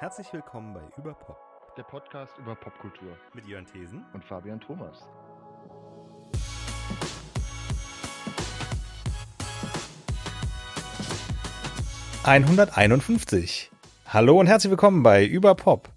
Herzlich willkommen bei Überpop der Podcast über Popkultur mit Jörn Thesen und Fabian Thomas. ...151. Hallo und herzlich willkommen bei Überpop.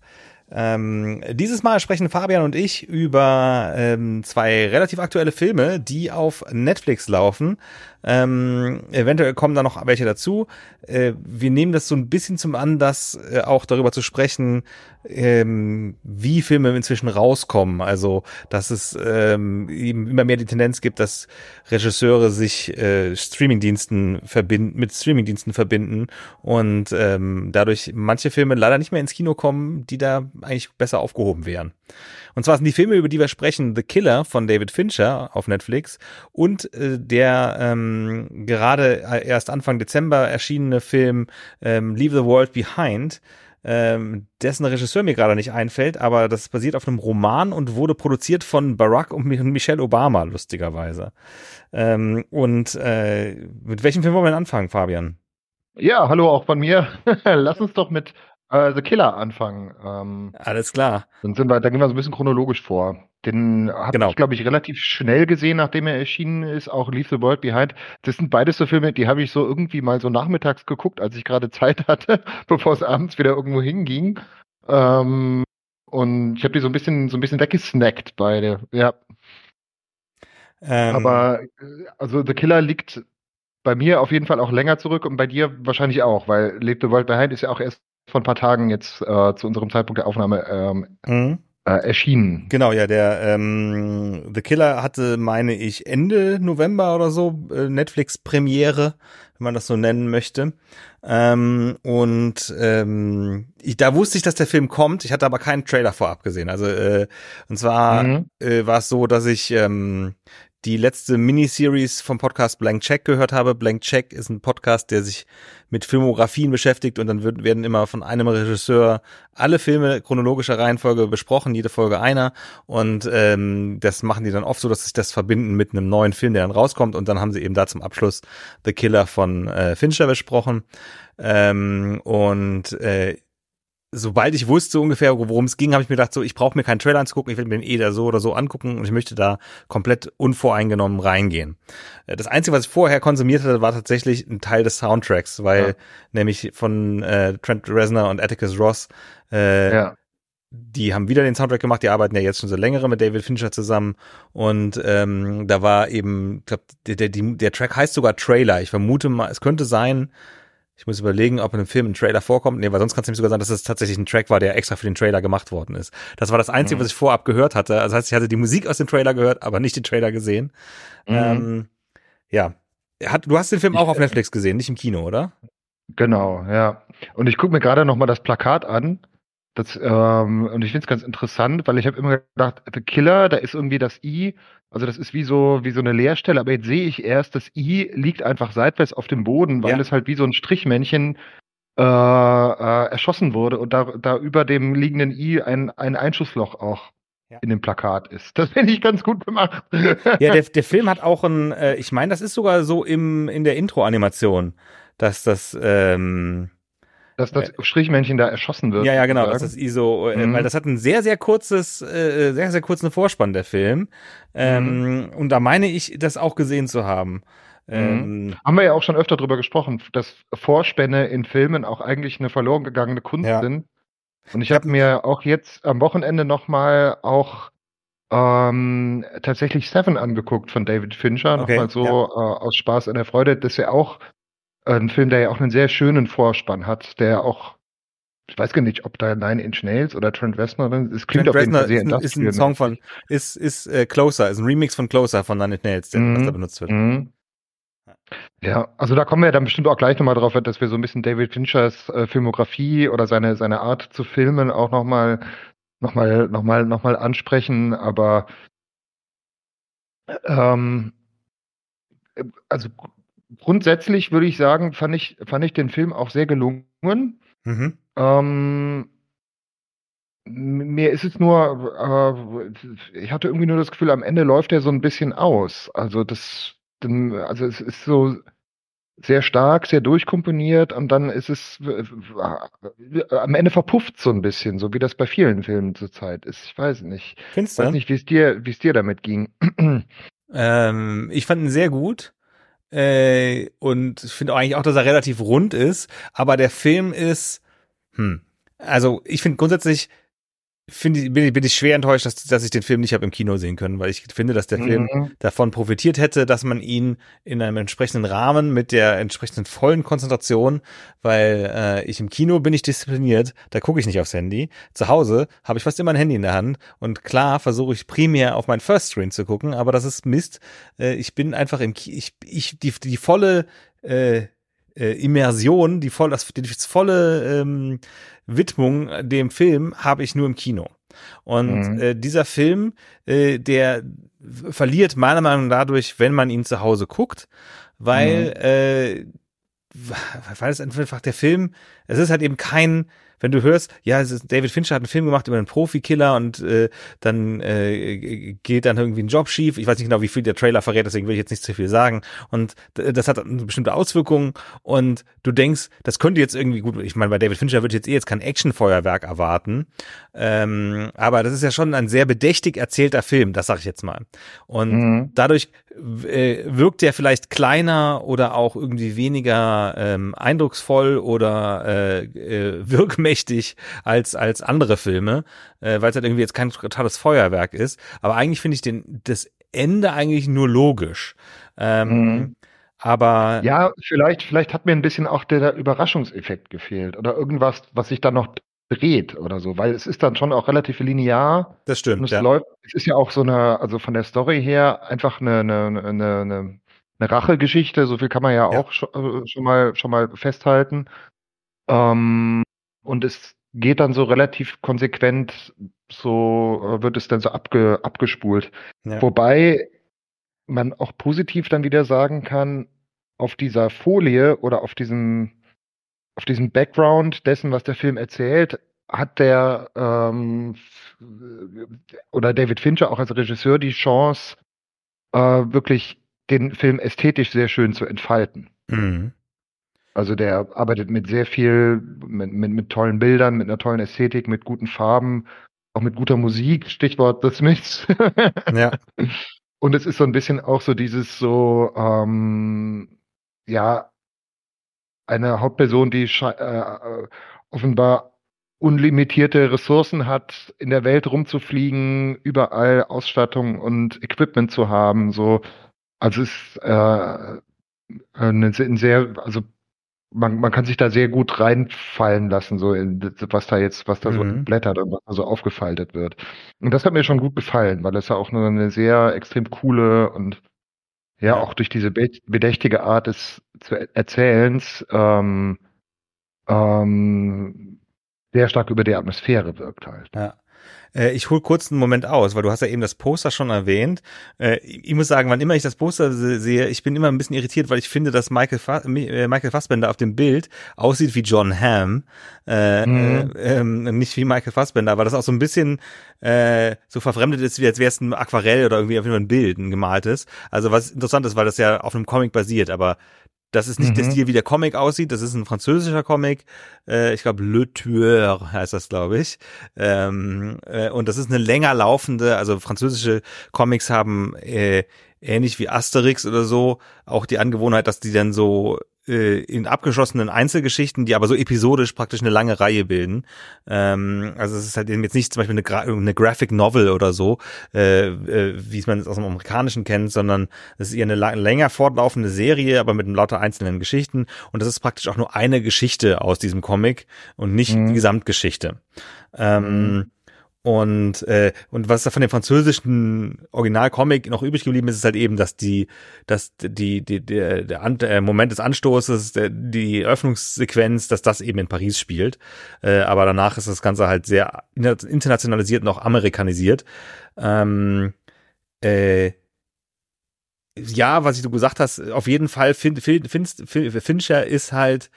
Ähm, dieses Mal sprechen Fabian und ich über ähm, zwei relativ aktuelle Filme, die auf Netflix laufen. Ähm, eventuell kommen da noch welche dazu. Äh, wir nehmen das so ein bisschen zum Anlass, äh, auch darüber zu sprechen, ähm, wie Filme inzwischen rauskommen. Also, dass es ähm, eben immer mehr die Tendenz gibt, dass Regisseure sich äh, Streamingdiensten verbinden, mit Streamingdiensten verbinden und ähm, dadurch manche Filme leider nicht mehr ins Kino kommen, die da eigentlich besser aufgehoben wären. Und zwar sind die Filme, über die wir sprechen, The Killer von David Fincher auf Netflix und äh, der ähm, gerade erst Anfang Dezember erschienene Film ähm, Leave the World Behind, ähm, dessen Regisseur mir gerade nicht einfällt, aber das basiert auf einem Roman und wurde produziert von Barack und Michelle Obama, lustigerweise. Ähm, und äh, mit welchem Film wollen wir denn anfangen, Fabian? Ja, hallo auch von mir. Lass uns doch mit äh, The Killer anfangen. Ähm, Alles klar. Dann sind wir, da gehen wir so ein bisschen chronologisch vor. Den habe genau. ich, glaube ich, relativ schnell gesehen, nachdem er erschienen ist, auch Leave the World Behind. Das sind beides so Filme, die habe ich so irgendwie mal so nachmittags geguckt, als ich gerade Zeit hatte, bevor es abends wieder irgendwo hinging. Ähm, und ich habe die so ein bisschen, so ein bisschen weggesnackt beide, ja. Ähm, Aber äh, also The Killer liegt bei mir auf jeden Fall auch länger zurück und bei dir wahrscheinlich auch, weil Leave the World Behind ist ja auch erst vor ein paar Tagen jetzt äh, zu unserem Zeitpunkt der Aufnahme ähm, mhm. äh, erschienen. Genau, ja, der ähm, The Killer hatte, meine ich, Ende November oder so äh, Netflix-Premiere, wenn man das so nennen möchte. Ähm, und ähm, ich, da wusste ich, dass der Film kommt. Ich hatte aber keinen Trailer vorab gesehen. Also äh, und zwar mhm. äh, war es so, dass ich ähm, die letzte Miniseries vom Podcast Blank Check gehört habe. Blank Check ist ein Podcast, der sich mit Filmografien beschäftigt und dann wird, werden immer von einem Regisseur alle Filme chronologischer Reihenfolge besprochen, jede Folge einer. Und ähm, das machen die dann oft so, dass sich das verbinden mit einem neuen Film, der dann rauskommt. Und dann haben sie eben da zum Abschluss The Killer von äh, Fincher besprochen. Ähm, und äh, sobald ich wusste ungefähr, worum es ging, habe ich mir gedacht, so, ich brauche mir keinen Trailer anzugucken, ich will mir den eh da so oder so angucken und ich möchte da komplett unvoreingenommen reingehen. Äh, das Einzige, was ich vorher konsumiert hatte, war tatsächlich ein Teil des Soundtracks, weil ja. nämlich von äh, Trent Reznor und Atticus Ross äh, ja. Die haben wieder den Soundtrack gemacht, die arbeiten ja jetzt schon so längere mit David Fincher zusammen. Und ähm, da war eben, ich glaube, der, der, der Track heißt sogar Trailer. Ich vermute mal, es könnte sein, ich muss überlegen, ob in einem Film ein Trailer vorkommt. Nee, weil sonst kann es nämlich sogar sein, dass es tatsächlich ein Track war, der extra für den Trailer gemacht worden ist. Das war das Einzige, mhm. was ich vorab gehört hatte. Also das heißt, ich hatte die Musik aus dem Trailer gehört, aber nicht den Trailer gesehen. Mhm. Ähm, ja. Hat, du hast den Film auch auf Netflix gesehen, nicht im Kino, oder? Genau, ja. Und ich gucke mir gerade noch mal das Plakat an. Das, ähm, und ich finde es ganz interessant, weil ich habe immer gedacht, The Killer, da ist irgendwie das I also das ist wie so, wie so eine Leerstelle, aber jetzt sehe ich erst, das I liegt einfach seitwärts auf dem Boden, weil ja. es halt wie so ein Strichmännchen äh, äh, erschossen wurde und da, da über dem liegenden I ein, ein Einschussloch auch ja. in dem Plakat ist. Das finde ich ganz gut gemacht. Ja, der, der Film hat auch ein, äh, ich meine, das ist sogar so im, in der Intro-Animation, dass das, ähm, dass das äh, Strichmännchen da erschossen wird. Ja, ja, genau, das ist ISO, äh, mhm. weil das hat ein sehr, sehr kurzes, äh, sehr, sehr kurzen Vorspann, der Film. Ähm, mhm. Und da meine ich, das auch gesehen zu haben. Mhm. Ähm, Haben wir ja auch schon öfter drüber gesprochen, dass Vorspänne in Filmen auch eigentlich eine verloren gegangene Kunst ja. sind. Und ich habe mir auch jetzt am Wochenende nochmal auch ähm, tatsächlich Seven angeguckt von David Fincher, okay, nochmal so ja. äh, aus Spaß an der Freude. Das ist ja auch ein Film, der ja auch einen sehr schönen Vorspann hat, der auch, ich weiß gar nicht, ob da Nine Inch Nails oder Trent Reznor drin ist. Klingt Trent auf jeden Fall sehr ist, ist ein Song von, ist, ist äh, Closer, ist ein Remix von Closer von Nine Inch Nails, der, was da benutzt wird. Mhm. Ja, also da kommen wir dann bestimmt auch gleich nochmal drauf, dass wir so ein bisschen David Finchers äh, Filmografie oder seine, seine Art zu filmen auch nochmal noch mal, noch mal, noch mal ansprechen, aber ähm, also grundsätzlich würde ich sagen, fand ich, fand ich den Film auch sehr gelungen. Mhm. Ähm, mir ist es nur, äh, ich hatte irgendwie nur das Gefühl, am Ende läuft er so ein bisschen aus. Also das, also es ist so, sehr stark, sehr durchkomponiert und dann ist es am Ende verpufft so ein bisschen, so wie das bei vielen Filmen zurzeit ist. Ich weiß nicht. Findest du? Ich weiß nicht, wie es dir, wie es dir damit ging. Ähm, ich fand ihn sehr gut. Äh, und ich finde eigentlich auch, dass er relativ rund ist, aber der Film ist, hm, also ich finde grundsätzlich, finde bin, ich, bin ich schwer enttäuscht, dass, dass ich den Film nicht habe im Kino sehen können, weil ich finde, dass der mhm. Film davon profitiert hätte, dass man ihn in einem entsprechenden Rahmen mit der entsprechenden vollen Konzentration, weil äh, ich im Kino bin ich diszipliniert, da gucke ich nicht aufs Handy. Zu Hause habe ich fast immer ein Handy in der Hand und klar versuche ich primär auf mein First Screen zu gucken, aber das ist Mist. Äh, ich bin einfach im Kino, ich, ich die, die volle äh, äh, Immersion, die voll, das, die volle ähm, Widmung dem Film habe ich nur im Kino. Und mhm. äh, dieser Film, äh, der verliert meiner Meinung nach dadurch, wenn man ihn zu Hause guckt, weil, mhm. äh, weil es einfach der Film, es ist halt eben kein, wenn du hörst, ja, David Fincher hat einen Film gemacht über einen Profikiller und äh, dann äh, geht dann irgendwie ein Job schief. Ich weiß nicht genau, wie viel der Trailer verrät, deswegen will ich jetzt nicht zu viel sagen. Und das hat bestimmte Auswirkungen und du denkst, das könnte jetzt irgendwie gut, ich meine, bei David Fincher würde ich jetzt eh jetzt kein Actionfeuerwerk erwarten, ähm, aber das ist ja schon ein sehr bedächtig erzählter Film, das sage ich jetzt mal. Und mhm. dadurch wirkt der vielleicht kleiner oder auch irgendwie weniger ähm, eindrucksvoll oder äh, äh, wirkmächtig als als andere Filme, äh, weil es halt irgendwie jetzt kein totales Feuerwerk ist. Aber eigentlich finde ich den das Ende eigentlich nur logisch. Ähm, mhm. Aber ja, vielleicht vielleicht hat mir ein bisschen auch der, der Überraschungseffekt gefehlt oder irgendwas, was sich da noch dreht oder so, weil es ist dann schon auch relativ linear. Das stimmt. es ja. läuft, es ist ja auch so eine, also von der Story her einfach eine, eine, eine, eine, eine Rachegeschichte, so viel kann man ja, ja. auch schon, äh, schon, mal schon mal festhalten. Ähm, und es geht dann so relativ konsequent, so äh, wird es dann so abge, abgespult. Ja. Wobei man auch positiv dann wieder sagen kann, auf dieser Folie oder auf diesem auf diesem Background dessen, was der Film erzählt, hat der ähm, oder David Fincher auch als Regisseur die Chance, äh, wirklich den Film ästhetisch sehr schön zu entfalten. Mhm. Also der arbeitet mit sehr viel, mit, mit, mit tollen Bildern, mit einer tollen Ästhetik, mit guten Farben, auch mit guter Musik, Stichwort The Smiths. ja. Und es ist so ein bisschen auch so dieses so, ähm, ja, eine Hauptperson, die äh, äh, offenbar unlimitierte Ressourcen hat, in der Welt rumzufliegen, überall Ausstattung und Equipment zu haben. So, also es ist äh, eine, ein sehr, also man, man kann sich da sehr gut reinfallen lassen, so in was da jetzt, was da mhm. so blättert und was da so aufgefaltet wird. Und das hat mir schon gut gefallen, weil es ja auch nur eine sehr extrem coole und ja, auch durch diese bedächtige Art des zu Erzählens ähm, ähm, sehr stark über die Atmosphäre wirkt halt. Ja. Äh, ich hole kurz einen Moment aus, weil du hast ja eben das Poster schon erwähnt. Äh, ich muss sagen, wann immer ich das Poster sehe, ich bin immer ein bisschen irritiert, weil ich finde, dass Michael, Fass äh, Michael Fassbender auf dem Bild aussieht wie John Hamm, äh, mhm. äh, ähm, nicht wie Michael Fassbender, aber das auch so ein bisschen äh, so verfremdet ist, wie als wäre es ein Aquarell oder irgendwie auf jeden Fall ein Bild, ein gemaltes. Also was interessant ist, weil das ja auf einem Comic basiert, aber das ist nicht mhm. der Stil, wie der Comic aussieht. Das ist ein französischer Comic. Äh, ich glaube, Le Tueur heißt das, glaube ich. Ähm, äh, und das ist eine länger laufende, also französische Comics haben äh, ähnlich wie Asterix oder so auch die Angewohnheit, dass die dann so in abgeschlossenen Einzelgeschichten, die aber so episodisch praktisch eine lange Reihe bilden. Ähm, also es ist halt jetzt nicht zum Beispiel eine, Gra eine Graphic Novel oder so, äh, äh, wie es man es aus dem Amerikanischen kennt, sondern es ist eher eine länger fortlaufende Serie, aber mit lauter einzelnen Geschichten. Und das ist praktisch auch nur eine Geschichte aus diesem Comic und nicht mhm. die Gesamtgeschichte. Ähm, mhm. Und, äh, und was da von dem französischen Originalcomic noch übrig geblieben ist, ist halt eben, dass die, dass die, die, der, der, An der Moment des Anstoßes, der, die Öffnungssequenz, dass das eben in Paris spielt. Äh, aber danach ist das Ganze halt sehr internationalisiert und auch amerikanisiert. Ähm, äh, ja, was ich du gesagt hast, auf jeden Fall, fin, fin, Fincher ist halt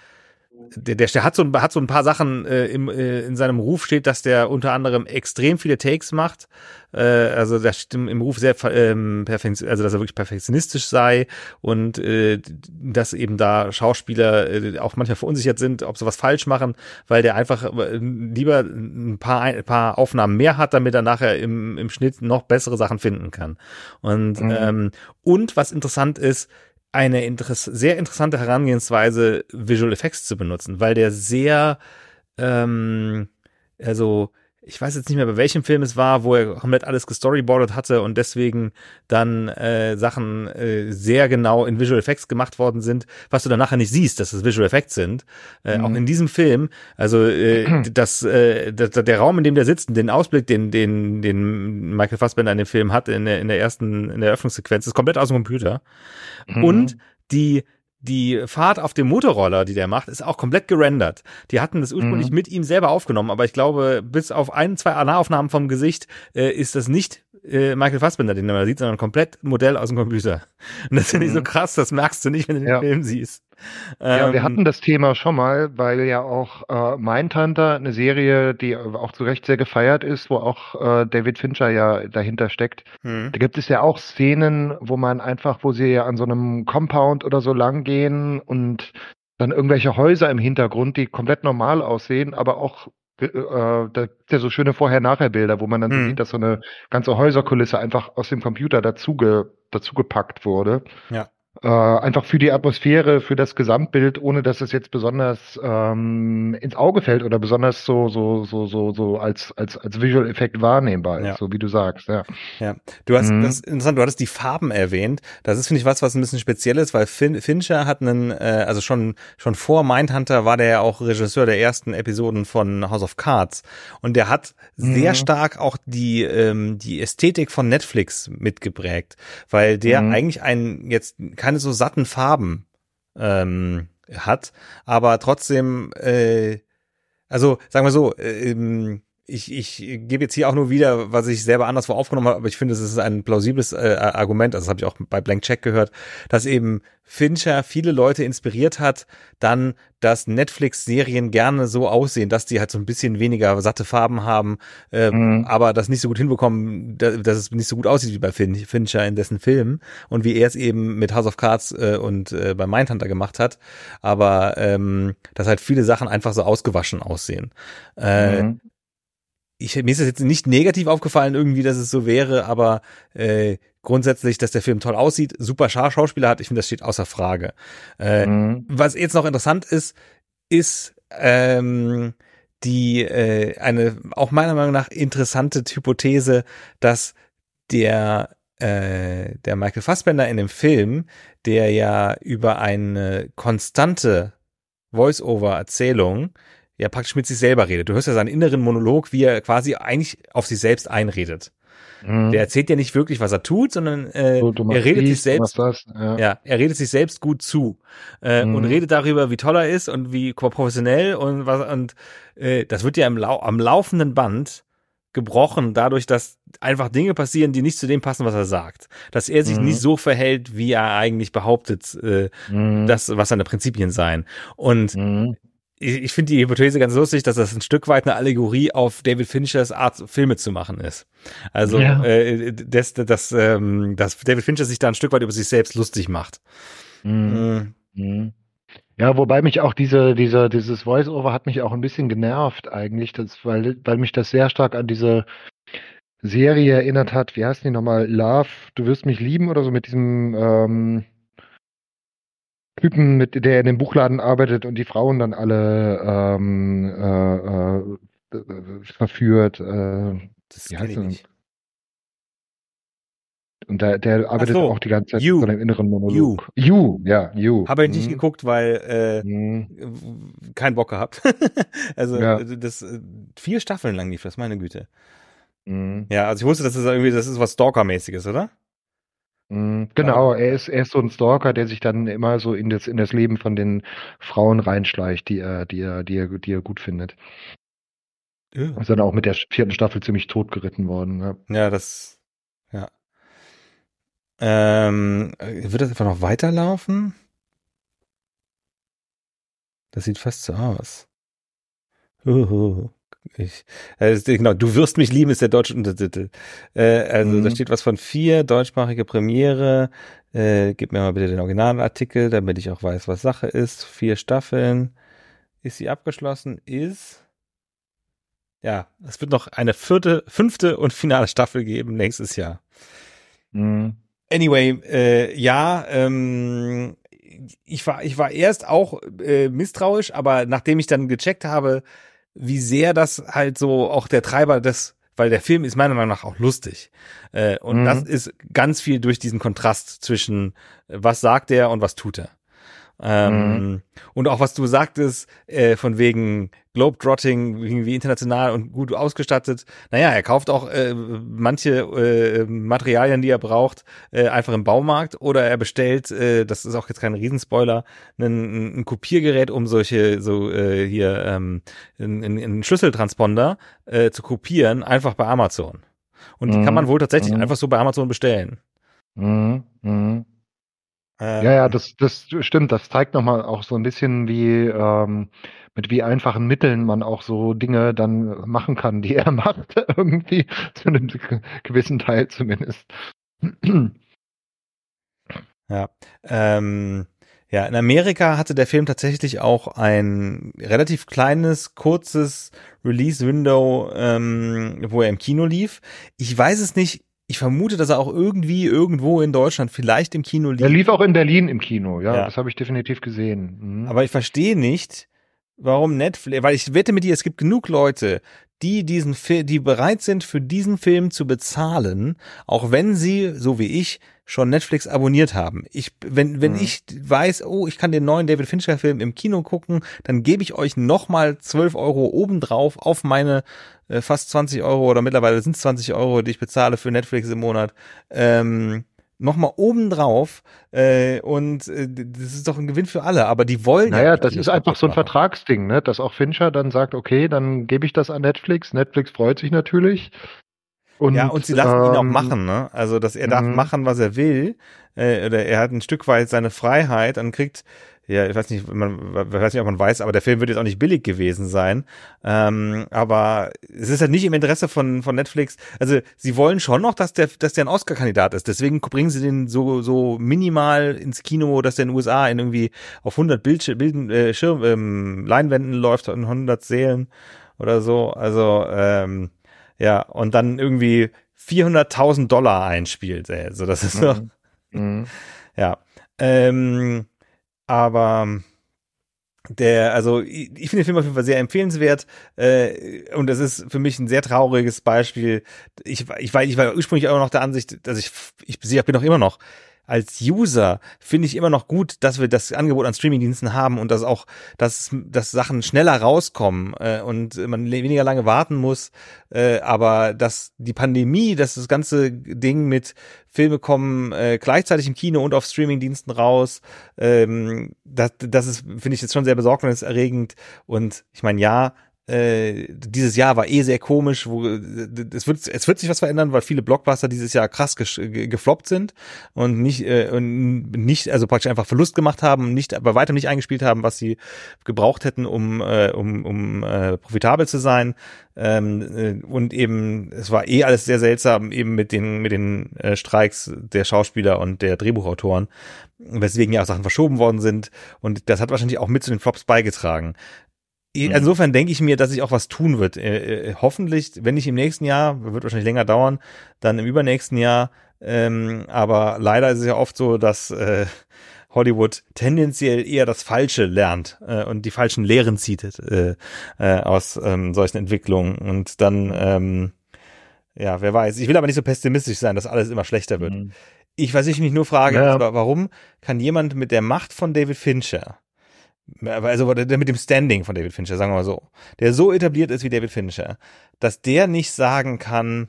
der, der, der hat so, hat so ein paar Sachen äh, im, äh, in seinem Ruf steht, dass der unter anderem extrem viele Takes macht. Äh, also der steht im, im Ruf sehr ähm, perfekt, also dass er wirklich perfektionistisch sei und äh, dass eben da Schauspieler äh, auch manchmal verunsichert sind, ob sie was falsch machen, weil der einfach äh, lieber ein paar, ein paar Aufnahmen mehr hat, damit er nachher im, im Schnitt noch bessere Sachen finden kann. Und, mhm. ähm, und was interessant ist, eine interess sehr interessante Herangehensweise, Visual Effects zu benutzen, weil der sehr, ähm, also ich weiß jetzt nicht mehr, bei welchem Film es war, wo er komplett alles gestoryboardet hatte und deswegen dann äh, Sachen äh, sehr genau in Visual Effects gemacht worden sind, was du dann nachher nicht siehst, dass es Visual Effects sind. Äh, mhm. Auch in diesem Film, also äh, das, äh, das, der Raum, in dem der sitzt, den Ausblick, den, den, den Michael Fassbender in dem Film hat, in der, in der ersten, in der Eröffnungssequenz, ist komplett aus dem Computer. Mhm. Und die die Fahrt auf dem Motorroller, die der macht, ist auch komplett gerendert. Die hatten das ursprünglich mhm. mit ihm selber aufgenommen, aber ich glaube, bis auf ein, zwei Nahaufnahmen vom Gesicht äh, ist das nicht äh, Michael Fassbender, den man sieht, sondern komplett ein Modell aus dem Computer. Und das finde ich so mhm. krass, das merkst du nicht, wenn du den ja. Film siehst. Ja, wir ähm, hatten das Thema schon mal, weil ja auch äh, Mindhunter, eine Serie, die auch zu Recht sehr gefeiert ist, wo auch äh, David Fincher ja dahinter steckt. Hm. Da gibt es ja auch Szenen, wo man einfach, wo sie ja an so einem Compound oder so lang gehen und dann irgendwelche Häuser im Hintergrund, die komplett normal aussehen, aber auch äh, da gibt ja so schöne Vorher-Nachher-Bilder, wo man dann mhm. sieht, dass so eine ganze Häuserkulisse einfach aus dem Computer dazuge, dazugepackt wurde. Ja. Äh, einfach für die Atmosphäre, für das Gesamtbild, ohne dass es jetzt besonders ähm, ins Auge fällt oder besonders so so so so so als als als Visual Effekt wahrnehmbar ist, ja. so wie du sagst, ja. Ja, du hast mhm. das interessant, du hattest die Farben erwähnt. Das ist finde ich was, was ein bisschen speziell ist, weil fin Fincher hat einen, äh, also schon schon vor Mindhunter war der ja auch Regisseur der ersten Episoden von House of Cards und der hat mhm. sehr stark auch die ähm, die Ästhetik von Netflix mitgeprägt, weil der mhm. eigentlich ein jetzt keine so satten Farben ähm, hat, aber trotzdem, äh, also sagen wir so, äh, ich, ich gebe jetzt hier auch nur wieder, was ich selber anderswo aufgenommen habe, aber ich finde, es ist ein plausibles äh, Argument, also das habe ich auch bei Blank Check gehört, dass eben Fincher viele Leute inspiriert hat, dann, dass Netflix-Serien gerne so aussehen, dass die halt so ein bisschen weniger satte Farben haben, äh, mhm. aber das nicht so gut hinbekommen, dass, dass, es nicht so gut aussieht wie bei fin Fincher in dessen Filmen und wie er es eben mit House of Cards äh, und äh, bei Mindhunter gemacht hat, aber ähm, dass halt viele Sachen einfach so ausgewaschen aussehen. Äh, mhm ich, mir ist das jetzt nicht negativ aufgefallen irgendwie, dass es so wäre, aber äh, grundsätzlich, dass der Film toll aussieht, super Schauspieler hat, ich finde, das steht außer Frage. Äh, mhm. Was jetzt noch interessant ist, ist ähm, die äh, eine auch meiner Meinung nach interessante Hypothese, dass der äh, der Michael Fassbender in dem Film, der ja über eine konstante Voice-over-Erzählung ja praktisch mit sich selber redet. Du hörst ja seinen inneren Monolog, wie er quasi eigentlich auf sich selbst einredet. Mhm. Der erzählt ja nicht wirklich, was er tut, sondern äh, so, er redet sich selbst. Ja. ja. er redet sich selbst gut zu äh, mhm. und redet darüber, wie toll er ist und wie professionell und was und äh, das wird ja im Lau am laufenden Band gebrochen, dadurch, dass einfach Dinge passieren, die nicht zu dem passen, was er sagt. Dass er sich mhm. nicht so verhält, wie er eigentlich behauptet, äh, mhm. das, was seine Prinzipien seien. Und mhm ich, ich finde die Hypothese ganz lustig, dass das ein Stück weit eine Allegorie auf David Finchers Art, Filme zu machen ist. Also, ja. äh, dass, dass, ähm, dass David Fincher sich da ein Stück weit über sich selbst lustig macht. Mhm. Mhm. Ja, wobei mich auch diese, dieser, dieses Voice-Over hat mich auch ein bisschen genervt eigentlich, das, weil, weil mich das sehr stark an diese Serie erinnert hat. Wie heißt die nochmal? Love, du wirst mich lieben oder so mit diesem, ähm, Typen, mit der in dem Buchladen arbeitet und die Frauen dann alle ähm, äh, äh, verführt. Äh, das wie heißt ich nicht. Und der, der arbeitet so, auch die ganze Zeit you. von dem inneren Monolog. You, you ja, You. Habe ich nicht mhm. geguckt, weil äh, mhm. keinen Bock gehabt. also ja. das vier Staffeln lang lief das, meine Güte. Mhm. Ja, also ich wusste, dass das irgendwie, das ist was Stalker-mäßiges, oder? Mhm, genau, er ist, er ist so ein Stalker, der sich dann immer so in das, in das Leben von den Frauen reinschleicht, die er, die er, die er, die er gut findet. Ja. Ist dann auch mit der vierten Staffel ziemlich totgeritten worden. Ja, ja das, ja. Ähm, wird das einfach noch weiterlaufen? Das sieht fast so aus. Ich, äh, genau, du wirst mich lieben, ist der deutsche Untertitel. Äh, also mhm. da steht was von vier, deutschsprachige Premiere. Äh, gib mir mal bitte den Originalartikel, damit ich auch weiß, was Sache ist. Vier Staffeln. Ist sie abgeschlossen? Ist. Ja, es wird noch eine vierte, fünfte und finale Staffel geben nächstes Jahr. Mhm. Anyway, äh, ja, ähm, ich war, ich war erst auch äh, misstrauisch, aber nachdem ich dann gecheckt habe, wie sehr das halt so auch der Treiber des, weil der Film ist meiner Meinung nach auch lustig. Äh, und mhm. das ist ganz viel durch diesen Kontrast zwischen äh, was sagt er und was tut er. Ähm, mhm. Und auch was du sagtest, äh, von wegen Globetrotting, irgendwie international und gut ausgestattet. Naja, er kauft auch äh, manche äh, Materialien, die er braucht, äh, einfach im Baumarkt oder er bestellt, äh, das ist auch jetzt kein Riesenspoiler, ein, ein Kopiergerät, um solche, so äh, hier, ähm, einen Schlüsseltransponder zu kopieren, einfach bei Amazon. Und die kann man mhm. wohl tatsächlich mhm. einfach so bei Amazon bestellen. Mhm. Mhm. Ähm, ja, ja, das, das stimmt. Das zeigt nochmal auch so ein bisschen, wie ähm, mit wie einfachen Mitteln man auch so Dinge dann machen kann, die er macht, irgendwie, zu einem gewissen Teil zumindest. Ja. Ähm, ja, in Amerika hatte der Film tatsächlich auch ein relativ kleines, kurzes Release-Window, ähm, wo er im Kino lief. Ich weiß es nicht, ich vermute, dass er auch irgendwie irgendwo in Deutschland vielleicht im Kino lief. Er lief auch in Berlin im Kino, ja, ja. das habe ich definitiv gesehen. Mhm. Aber ich verstehe nicht, warum Netflix, weil ich wette mit dir, es gibt genug Leute, die diesen Film, die bereit sind, für diesen Film zu bezahlen, auch wenn sie, so wie ich, schon Netflix abonniert haben. Ich, wenn, wenn mhm. ich weiß, oh, ich kann den neuen David Fincher Film im Kino gucken, dann gebe ich euch nochmal 12 Euro obendrauf auf meine äh, fast 20 Euro oder mittlerweile sind es 20 Euro, die ich bezahle für Netflix im Monat. Ähm, nochmal obendrauf äh, und äh, das ist doch ein Gewinn für alle, aber die wollen naja, ja das ist einfach so ein Vertragsding, ne? dass auch Fincher dann sagt, okay, dann gebe ich das an Netflix, Netflix freut sich natürlich. Und, ja, und sie lassen ähm, ihn auch ähm, machen, ne? Also, dass er darf mhm. machen, was er will, äh, oder er hat ein Stück weit seine Freiheit und kriegt ja, ich weiß nicht, man ich weiß nicht, ob man weiß, aber der Film wird jetzt auch nicht billig gewesen sein. Ähm, aber es ist halt nicht im Interesse von, von Netflix. Also sie wollen schon noch, dass der, dass der ein Oscar-Kandidat ist. Deswegen bringen sie den so, so minimal ins Kino, dass der in den USA in irgendwie auf 100 Bild, Bilden, äh, Schirm, ähm, Leinwänden läuft, in 100 Sälen oder so. Also, ähm, ja, und dann irgendwie 400.000 Dollar einspielt. Also das ist so. Mhm. Mhm. Ja. Ähm, aber der, also ich, ich finde den Film auf jeden Fall sehr empfehlenswert äh, und das ist für mich ein sehr trauriges Beispiel. Ich, ich, war, ich war ursprünglich auch noch der Ansicht, dass ich, ich, ich bin auch immer noch als User finde ich immer noch gut, dass wir das Angebot an Streamingdiensten haben und dass auch, dass, dass Sachen schneller rauskommen äh, und man weniger lange warten muss. Äh, aber dass die Pandemie, dass das ganze Ding mit Filme kommen äh, gleichzeitig im Kino und auf Streamingdiensten raus, ähm, das, das ist, finde ich jetzt schon sehr besorgniserregend. Und ich meine, ja, äh, dieses Jahr war eh sehr komisch, wo es wird es wird sich was verändern, weil viele Blockbuster dieses Jahr krass gefloppt sind und nicht äh, und nicht also praktisch einfach Verlust gemacht haben, nicht bei weitem nicht eingespielt haben, was sie gebraucht hätten, um äh, um um äh, profitabel zu sein. Ähm, äh, und eben es war eh alles sehr seltsam eben mit den mit den äh, Streiks der Schauspieler und der Drehbuchautoren, weswegen ja auch Sachen verschoben worden sind und das hat wahrscheinlich auch mit zu den Flops beigetragen. Mhm. Insofern denke ich mir, dass sich auch was tun wird. Äh, äh, hoffentlich, wenn nicht im nächsten Jahr, wird wahrscheinlich länger dauern, dann im übernächsten Jahr. Ähm, aber leider ist es ja oft so, dass äh, Hollywood tendenziell eher das Falsche lernt äh, und die falschen Lehren zieht äh, aus ähm, solchen Entwicklungen. Und dann, ähm, ja, wer weiß. Ich will aber nicht so pessimistisch sein, dass alles immer schlechter wird. Mhm. Ich, was ich mich nur frage, ja. warum kann jemand mit der Macht von David Fincher also der mit dem Standing von David Fincher, sagen wir mal so, der so etabliert ist wie David Fincher, dass der nicht sagen kann,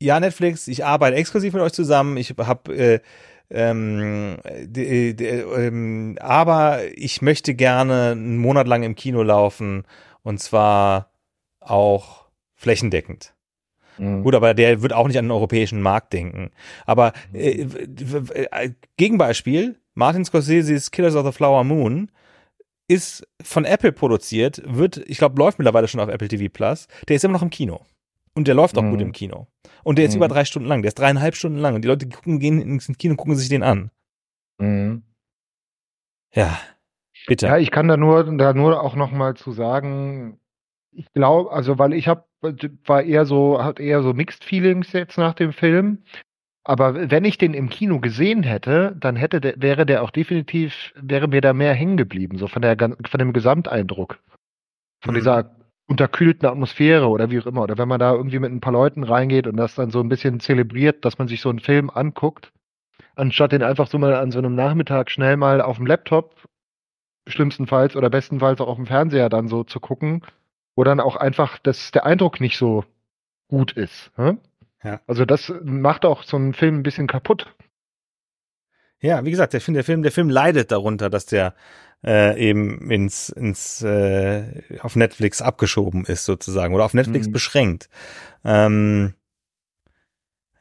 ja Netflix, ich arbeite exklusiv mit euch zusammen, ich habe äh, ähm, de, de, ähm, aber ich möchte gerne einen Monat lang im Kino laufen und zwar auch flächendeckend. Mhm. Gut, aber der wird auch nicht an den europäischen Markt denken. Aber äh, äh, Gegenbeispiel, Martin Scorsese's Killers of the Flower Moon ist von Apple produziert, wird, ich glaube, läuft mittlerweile schon auf Apple TV Plus. Der ist immer noch im Kino. Und der läuft auch mhm. gut im Kino. Und der ist mhm. über drei Stunden lang. Der ist dreieinhalb Stunden lang. Und die Leute gucken, gehen ins Kino und gucken sich den an. Mhm. Ja, bitte. Ja, ich kann da nur, da nur auch noch mal zu sagen, ich glaube, also weil ich habe, war eher so, hat eher so Mixed Feelings jetzt nach dem Film. Aber wenn ich den im Kino gesehen hätte, dann hätte der, wäre der auch definitiv, wäre mir da mehr hängen geblieben, so von der von dem Gesamteindruck. Von mhm. dieser unterkühlten Atmosphäre oder wie auch immer. Oder wenn man da irgendwie mit ein paar Leuten reingeht und das dann so ein bisschen zelebriert, dass man sich so einen Film anguckt, anstatt den einfach so mal an so einem Nachmittag schnell mal auf dem Laptop, schlimmstenfalls oder bestenfalls auch auf dem Fernseher dann so zu gucken, wo dann auch einfach das, der Eindruck nicht so gut ist. Hm? Ja. Also das macht auch so einen Film ein bisschen kaputt. Ja, wie gesagt, der Film, der Film, der Film leidet darunter, dass der äh, eben ins, ins äh, auf Netflix abgeschoben ist sozusagen oder auf Netflix mhm. beschränkt. Ähm,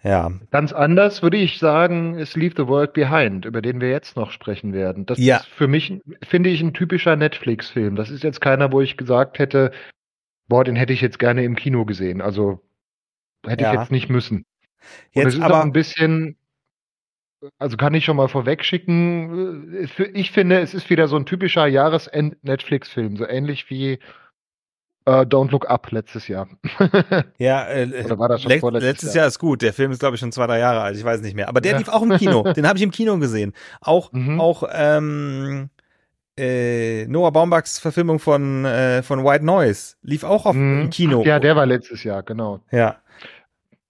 ja. Ganz anders würde ich sagen, ist Leave the World Behind, über den wir jetzt noch sprechen werden. Das ja. ist für mich, finde ich, ein typischer Netflix-Film. Das ist jetzt keiner, wo ich gesagt hätte, boah, den hätte ich jetzt gerne im Kino gesehen. Also Hätte ja. ich jetzt nicht müssen. Jetzt es ist aber auch ein bisschen, also kann ich schon mal vorwegschicken, äh, ich finde, es ist wieder so ein typischer Jahresend-Netflix-Film, so ähnlich wie Uh, Don't Look Up letztes Jahr. ja, äh, Oder war das schon le letztes Jahr? Jahr? ist gut. Der Film ist, glaube ich, schon zwei, drei Jahre alt. Ich weiß nicht mehr. Aber der ja. lief auch im Kino. Den habe ich im Kino gesehen. Auch, mhm. auch ähm, äh, Noah Baumbachs Verfilmung von, äh, von White Noise lief auch auf mhm. im Kino. Ja, der war letztes Jahr, genau. Ja.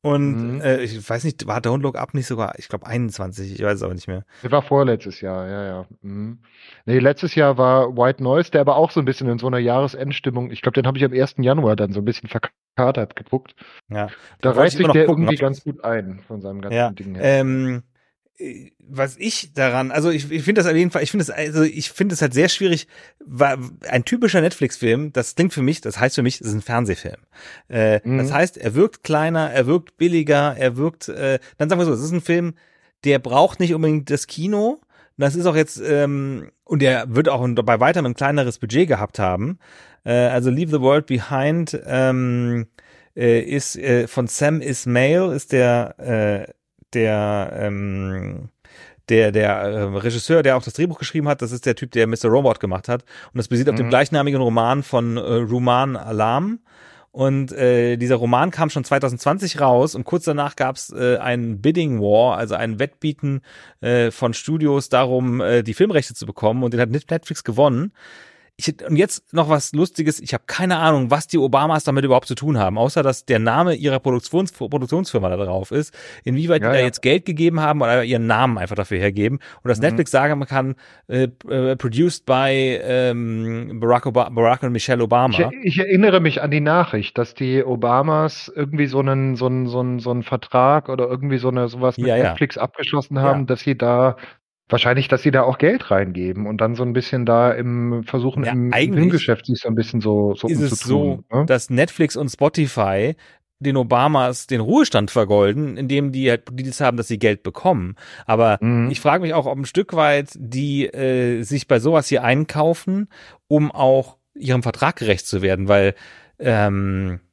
Und mhm. äh, ich weiß nicht, war Don't Look Up nicht sogar, ich glaube 21, ich weiß es aber nicht mehr. Der war vorletztes Jahr, ja, ja. Mhm. Nee, letztes Jahr war White Noise, der aber auch so ein bisschen in so einer Jahresendstimmung, ich glaube, den habe ich am 1. Januar dann so ein bisschen verkatert geguckt. Ja. Da reißt sich der gucken, irgendwie ganz gut ein von seinem ganzen ja. Ding her. Ähm, was ich daran, also ich, ich finde das auf jeden Fall, ich finde das, also ich finde es halt sehr schwierig, war ein typischer Netflix-Film, das klingt für mich, das heißt für mich, es ist ein Fernsehfilm. Äh, mhm. Das heißt, er wirkt kleiner, er wirkt billiger, er wirkt, äh, dann sagen wir so, es ist ein Film, der braucht nicht unbedingt das Kino. Das ist auch jetzt, ähm, und der wird auch bei weitem ein kleineres Budget gehabt haben. Äh, also Leave the World Behind ähm, äh, ist äh, von Sam Ismail, ist der äh, der ähm, der, der äh, Regisseur, der auch das Drehbuch geschrieben hat, das ist der Typ, der Mr. Robot gemacht hat. Und das basiert mhm. auf dem mhm. gleichnamigen Roman von äh, Ruman Alam. Und äh, dieser Roman kam schon 2020 raus und kurz danach gab es äh, einen Bidding War, also ein Wettbieten äh, von Studios darum, äh, die Filmrechte zu bekommen. Und den hat Netflix gewonnen. Ich, und jetzt noch was Lustiges. Ich habe keine Ahnung, was die Obamas damit überhaupt zu tun haben, außer dass der Name ihrer Produktions Produktionsfirma da drauf ist. Inwieweit ja, die da ja. jetzt Geld gegeben haben oder ihren Namen einfach dafür hergeben. Und dass mhm. Netflix sagen kann, äh, äh, produced by ähm, Barack, Obama, Barack und Michelle Obama. Ich, ich, erinnere mich an die Nachricht, dass die Obamas irgendwie so einen, so einen, so einen, so einen Vertrag oder irgendwie so eine sowas mit ja, Netflix abgeschlossen haben, dass sie da Wahrscheinlich, dass sie da auch Geld reingeben und dann so ein bisschen da im Versuchen ja, im Filmgeschäft sich so ein bisschen so, so ist es so, ne? dass Netflix und Spotify den Obamas den Ruhestand vergolden, indem die halt Deals haben, dass sie Geld bekommen. Aber mhm. ich frage mich auch, ob ein Stück weit die äh, sich bei sowas hier einkaufen, um auch ihrem Vertrag gerecht zu werden, weil ähm, äh,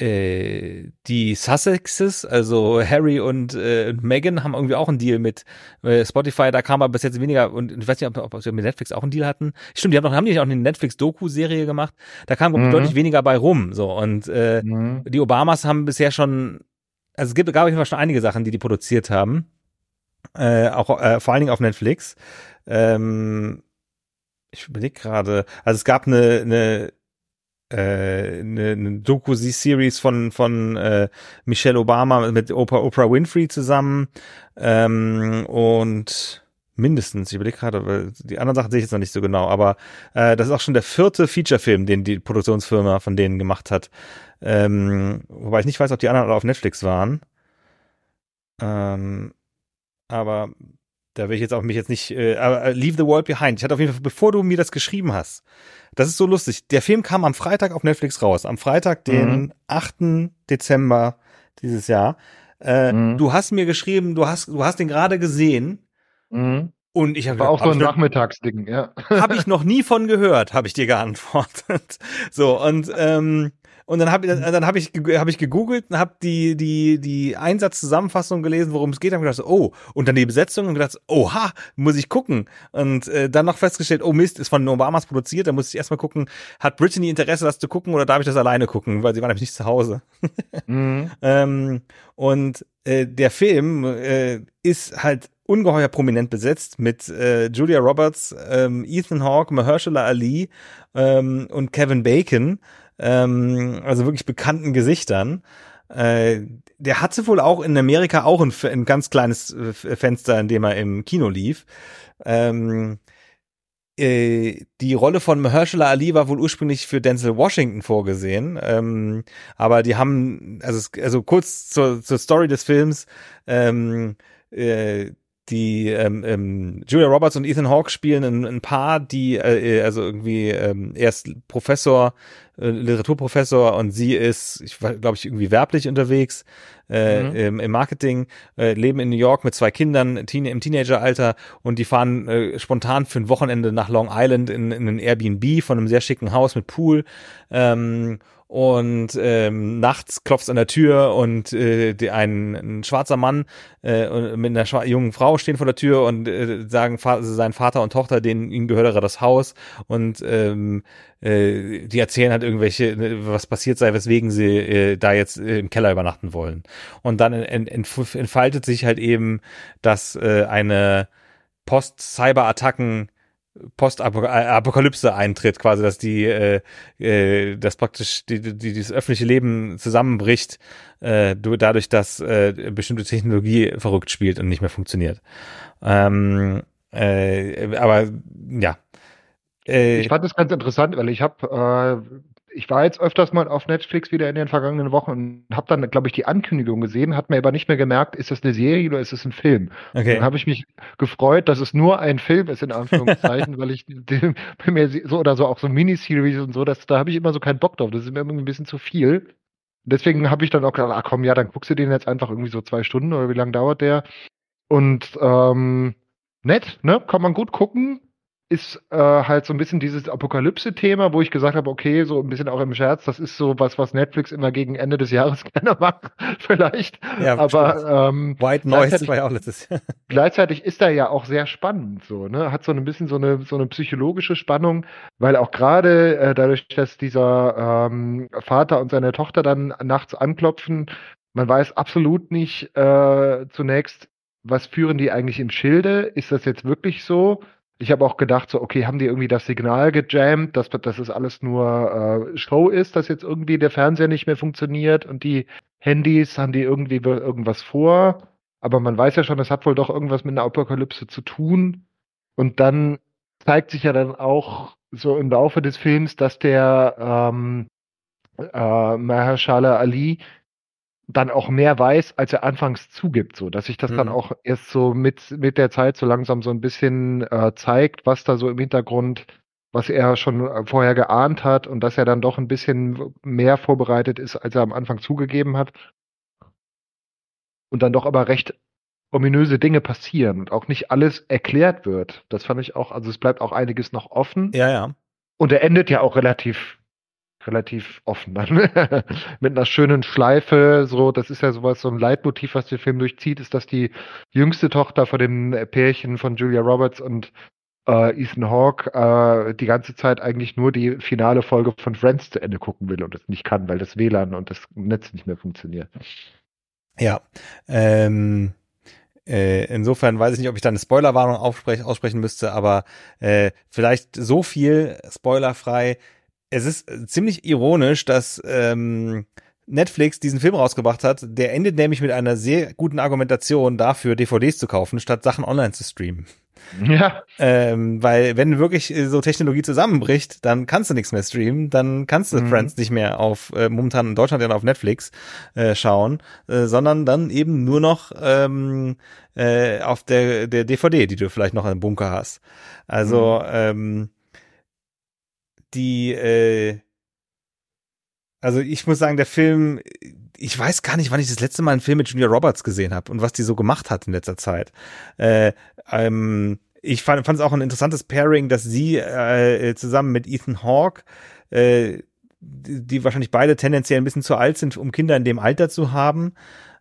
die Sussexes, also Harry und äh, Meghan, haben irgendwie auch einen Deal mit äh, Spotify. Da kam aber bis jetzt weniger, und ich weiß nicht, ob, ob sie mit Netflix auch einen Deal hatten. Stimmt, die haben, doch, haben die auch eine Netflix-Doku-Serie gemacht. Da kam mhm. deutlich weniger bei rum. So Und äh, mhm. die Obamas haben bisher schon, also es gibt, gab auf schon einige Sachen, die die produziert haben. Äh, auch äh, vor allen Dingen auf Netflix. Ähm, ich überlege gerade, also es gab eine, eine äh, eine, eine Doku-Series von von äh, Michelle Obama mit Oprah, Oprah Winfrey zusammen ähm, und mindestens, ich überlege gerade, die anderen Sachen sehe ich jetzt noch nicht so genau, aber äh, das ist auch schon der vierte Feature-Film, den die Produktionsfirma von denen gemacht hat. Ähm, wobei ich nicht weiß, ob die anderen alle auf Netflix waren. Ähm, aber da will ich jetzt auch mich jetzt nicht, äh, äh, Leave the World Behind. Ich hatte auf jeden Fall, bevor du mir das geschrieben hast, das ist so lustig. Der Film kam am Freitag auf Netflix raus. Am Freitag, den mhm. 8. Dezember dieses Jahr. Äh, mhm. Du hast mir geschrieben, du hast, du hast den gerade gesehen. Mhm. Und ich habe war auch so ein Nachmittagsding, ja. Habe ich noch nie von gehört, habe ich dir geantwortet. So und ähm, und dann habe dann hab ich hab ich gegoogelt und habe die die die Einsatzzusammenfassung gelesen, worum es geht, habe gedacht, oh, und dann die Besetzung und gedacht, oha, muss ich gucken. Und äh, dann noch festgestellt, oh Mist, ist von Obamas produziert, da muss ich erstmal gucken, hat Brittany Interesse, das zu gucken oder darf ich das alleine gucken, weil sie war nämlich nicht zu Hause. mhm. ähm, und äh, der Film äh, ist halt ungeheuer prominent besetzt mit äh, Julia Roberts, ähm, Ethan Hawke, Mahershala Ali ähm, und Kevin Bacon, ähm, also wirklich bekannten Gesichtern. Äh, der hatte wohl auch in Amerika auch ein, ein ganz kleines äh, Fenster, in dem er im Kino lief. Ähm, äh, die Rolle von Mahershala Ali war wohl ursprünglich für Denzel Washington vorgesehen, ähm, aber die haben, also, also kurz zur, zur Story des Films, ähm, äh, die ähm, ähm, Julia Roberts und Ethan Hawke spielen ein, ein Paar, die äh, also irgendwie ähm, erst Professor, äh, Literaturprofessor und sie ist, ich glaube ich irgendwie werblich unterwegs äh, mhm. im, im Marketing, äh, leben in New York mit zwei Kindern teen, im Teenageralter und die fahren äh, spontan für ein Wochenende nach Long Island in, in ein Airbnb von einem sehr schicken Haus mit Pool ähm, und ähm, nachts klopft an der Tür und äh, die, ein, ein schwarzer Mann äh, mit einer jungen Frau stehen vor der Tür und äh, sagen sein Vater und Tochter, denen ihnen gehöre das Haus und ähm, äh, die erzählen halt irgendwelche, ne, was passiert sei, weswegen sie äh, da jetzt äh, im Keller übernachten wollen. Und dann entfaltet sich halt eben, dass äh, eine Post-Cyber-Attacken Postapokalypse eintritt, quasi, dass die, äh, äh, dass praktisch die, die, das öffentliche Leben zusammenbricht, äh, dadurch, dass äh, bestimmte Technologie verrückt spielt und nicht mehr funktioniert. Ähm, äh, aber ja. Äh, ich fand das ganz interessant, weil ich habe äh, ich war jetzt öfters mal auf Netflix wieder in den vergangenen Wochen und habe dann, glaube ich, die Ankündigung gesehen, hat mir aber nicht mehr gemerkt, ist das eine Serie oder ist es ein Film? Okay. Dann habe ich mich gefreut, dass es nur ein Film ist, in Anführungszeichen, weil ich den, mir so oder so auch so Miniseries und so, das, da habe ich immer so keinen Bock drauf. Das ist mir irgendwie ein bisschen zu viel. Deswegen habe ich dann auch gedacht, ah komm, ja, dann guckst du den jetzt einfach irgendwie so zwei Stunden oder wie lange dauert der? Und ähm, nett, ne? Kann man gut gucken ist äh, halt so ein bisschen dieses Apokalypse-Thema, wo ich gesagt habe, okay, so ein bisschen auch im Scherz, das ist so was, was Netflix immer gegen Ende des Jahres gerne macht, vielleicht. Ja, Aber ähm, White Noise war ja auch letztes Jahr. Gleichzeitig ist er ja auch sehr spannend, so ne, hat so ein bisschen so eine so eine psychologische Spannung, weil auch gerade äh, dadurch, dass dieser ähm, Vater und seine Tochter dann nachts anklopfen, man weiß absolut nicht äh, zunächst, was führen die eigentlich im Schilde? Ist das jetzt wirklich so? Ich habe auch gedacht, so, okay, haben die irgendwie das Signal gejammt, dass, es alles nur äh, Show ist, dass jetzt irgendwie der Fernseher nicht mehr funktioniert und die Handys haben die irgendwie irgendwas vor. Aber man weiß ja schon, es hat wohl doch irgendwas mit einer Apokalypse zu tun. Und dann zeigt sich ja dann auch so im Laufe des Films, dass der ähm, äh, Mahershala Ali dann auch mehr weiß, als er anfangs zugibt, so dass sich das mhm. dann auch erst so mit mit der Zeit so langsam so ein bisschen äh, zeigt, was da so im Hintergrund, was er schon äh, vorher geahnt hat und dass er dann doch ein bisschen mehr vorbereitet ist, als er am Anfang zugegeben hat. Und dann doch aber recht ominöse Dinge passieren und auch nicht alles erklärt wird. Das fand ich auch, also es bleibt auch einiges noch offen. Ja, ja. Und er endet ja auch relativ relativ offen dann. Mit einer schönen Schleife, so, das ist ja sowas, so ein Leitmotiv, was den Film durchzieht, ist, dass die jüngste Tochter von dem Pärchen von Julia Roberts und äh, Ethan Hawke äh, die ganze Zeit eigentlich nur die finale Folge von Friends zu Ende gucken will und es nicht kann, weil das WLAN und das Netz nicht mehr funktioniert. Ja, ähm, äh, insofern weiß ich nicht, ob ich da eine Spoilerwarnung aussprechen müsste, aber äh, vielleicht so viel spoilerfrei es ist äh, ziemlich ironisch, dass ähm, Netflix diesen Film rausgebracht hat. Der endet nämlich mit einer sehr guten Argumentation dafür, DVDs zu kaufen, statt Sachen online zu streamen. Ja. Ähm, weil wenn wirklich äh, so Technologie zusammenbricht, dann kannst du nichts mehr streamen, dann kannst du mhm. Friends nicht mehr auf äh, momentan in Deutschland ja auf Netflix äh, schauen, äh, sondern dann eben nur noch ähm, äh, auf der der DVD, die du vielleicht noch im Bunker hast. Also mhm. ähm, die, äh, also ich muss sagen, der Film, ich weiß gar nicht, wann ich das letzte Mal einen Film mit Julia Roberts gesehen habe und was die so gemacht hat in letzter Zeit. Äh, ähm, ich fand es auch ein interessantes Pairing, dass sie äh, zusammen mit Ethan Hawke, äh, die, die wahrscheinlich beide tendenziell ein bisschen zu alt sind, um Kinder in dem Alter zu haben.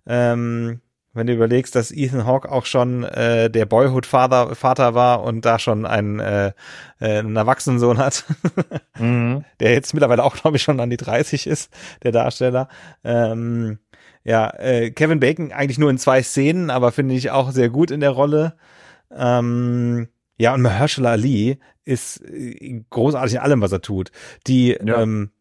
Ähm, wenn du überlegst, dass Ethan Hawke auch schon äh, der Boyhood-Vater Vater war und da schon einen, äh, äh, einen Erwachsenensohn hat, mhm. der jetzt mittlerweile auch, glaube ich, schon an die 30 ist, der Darsteller. Ähm, ja, äh, Kevin Bacon eigentlich nur in zwei Szenen, aber finde ich auch sehr gut in der Rolle. Ähm, ja, und Mahershala Ali ist äh, großartig in allem, was er tut. Die ja. ähm,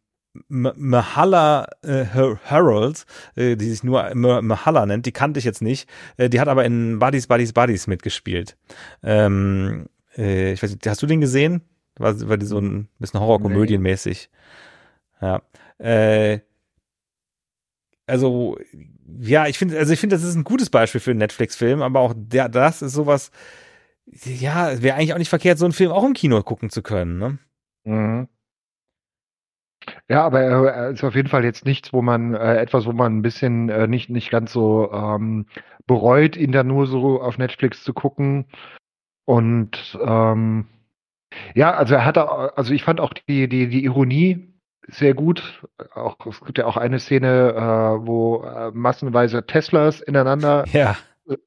Mahala äh, Harold, äh, die sich nur Mahala nennt, die kannte ich jetzt nicht. Äh, die hat aber in Buddies, Buddies, Buddies mitgespielt. Ähm, äh, ich weiß nicht, hast du den gesehen? War, war die so ein bisschen Horrorkomödienmäßig. Nee. Ja. Äh, also, ja, ich finde, also ich finde, das ist ein gutes Beispiel für einen Netflix-Film, aber auch der, das ist sowas, ja, wäre eigentlich auch nicht verkehrt, so einen Film auch im Kino gucken zu können, ne? Mhm. Ja, aber er ist auf jeden Fall jetzt nichts, wo man äh, etwas, wo man ein bisschen äh, nicht nicht ganz so ähm, bereut, ihn da nur so auf Netflix zu gucken. Und ähm, ja, also er hatte, also ich fand auch die die die Ironie sehr gut. Auch es gibt ja auch eine Szene, äh, wo äh, massenweise Teslas ineinander ja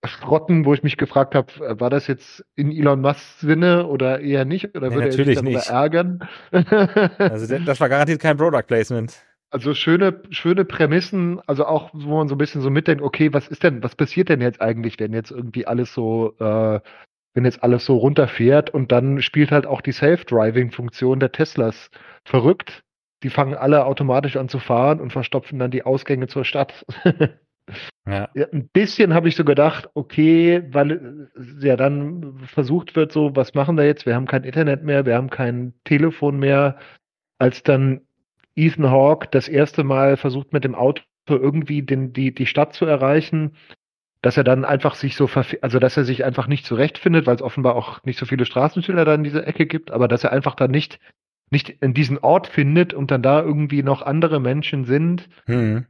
schrotten, wo ich mich gefragt habe, äh, war das jetzt in Elon Musks Sinne oder eher nicht? Oder nee, würde er sich nicht. ärgern? also das war garantiert kein Product Placement. Also schöne, schöne Prämissen, also auch, wo man so ein bisschen so mitdenkt, okay, was ist denn, was passiert denn jetzt eigentlich, wenn jetzt irgendwie alles so, äh, wenn jetzt alles so runterfährt und dann spielt halt auch die Self-Driving-Funktion der Teslas verrückt. Die fangen alle automatisch an zu fahren und verstopfen dann die Ausgänge zur Stadt. Ja. ja ein bisschen habe ich so gedacht, okay, weil äh, ja dann versucht wird, so, was machen wir jetzt? Wir haben kein Internet mehr, wir haben kein Telefon mehr. Als dann Ethan Hawke das erste Mal versucht, mit dem Auto irgendwie den, die, die Stadt zu erreichen, dass er dann einfach sich so, also dass er sich einfach nicht zurechtfindet, weil es offenbar auch nicht so viele Straßenschilder da in dieser Ecke gibt, aber dass er einfach dann nicht, nicht in diesen Ort findet und dann da irgendwie noch andere Menschen sind. Mhm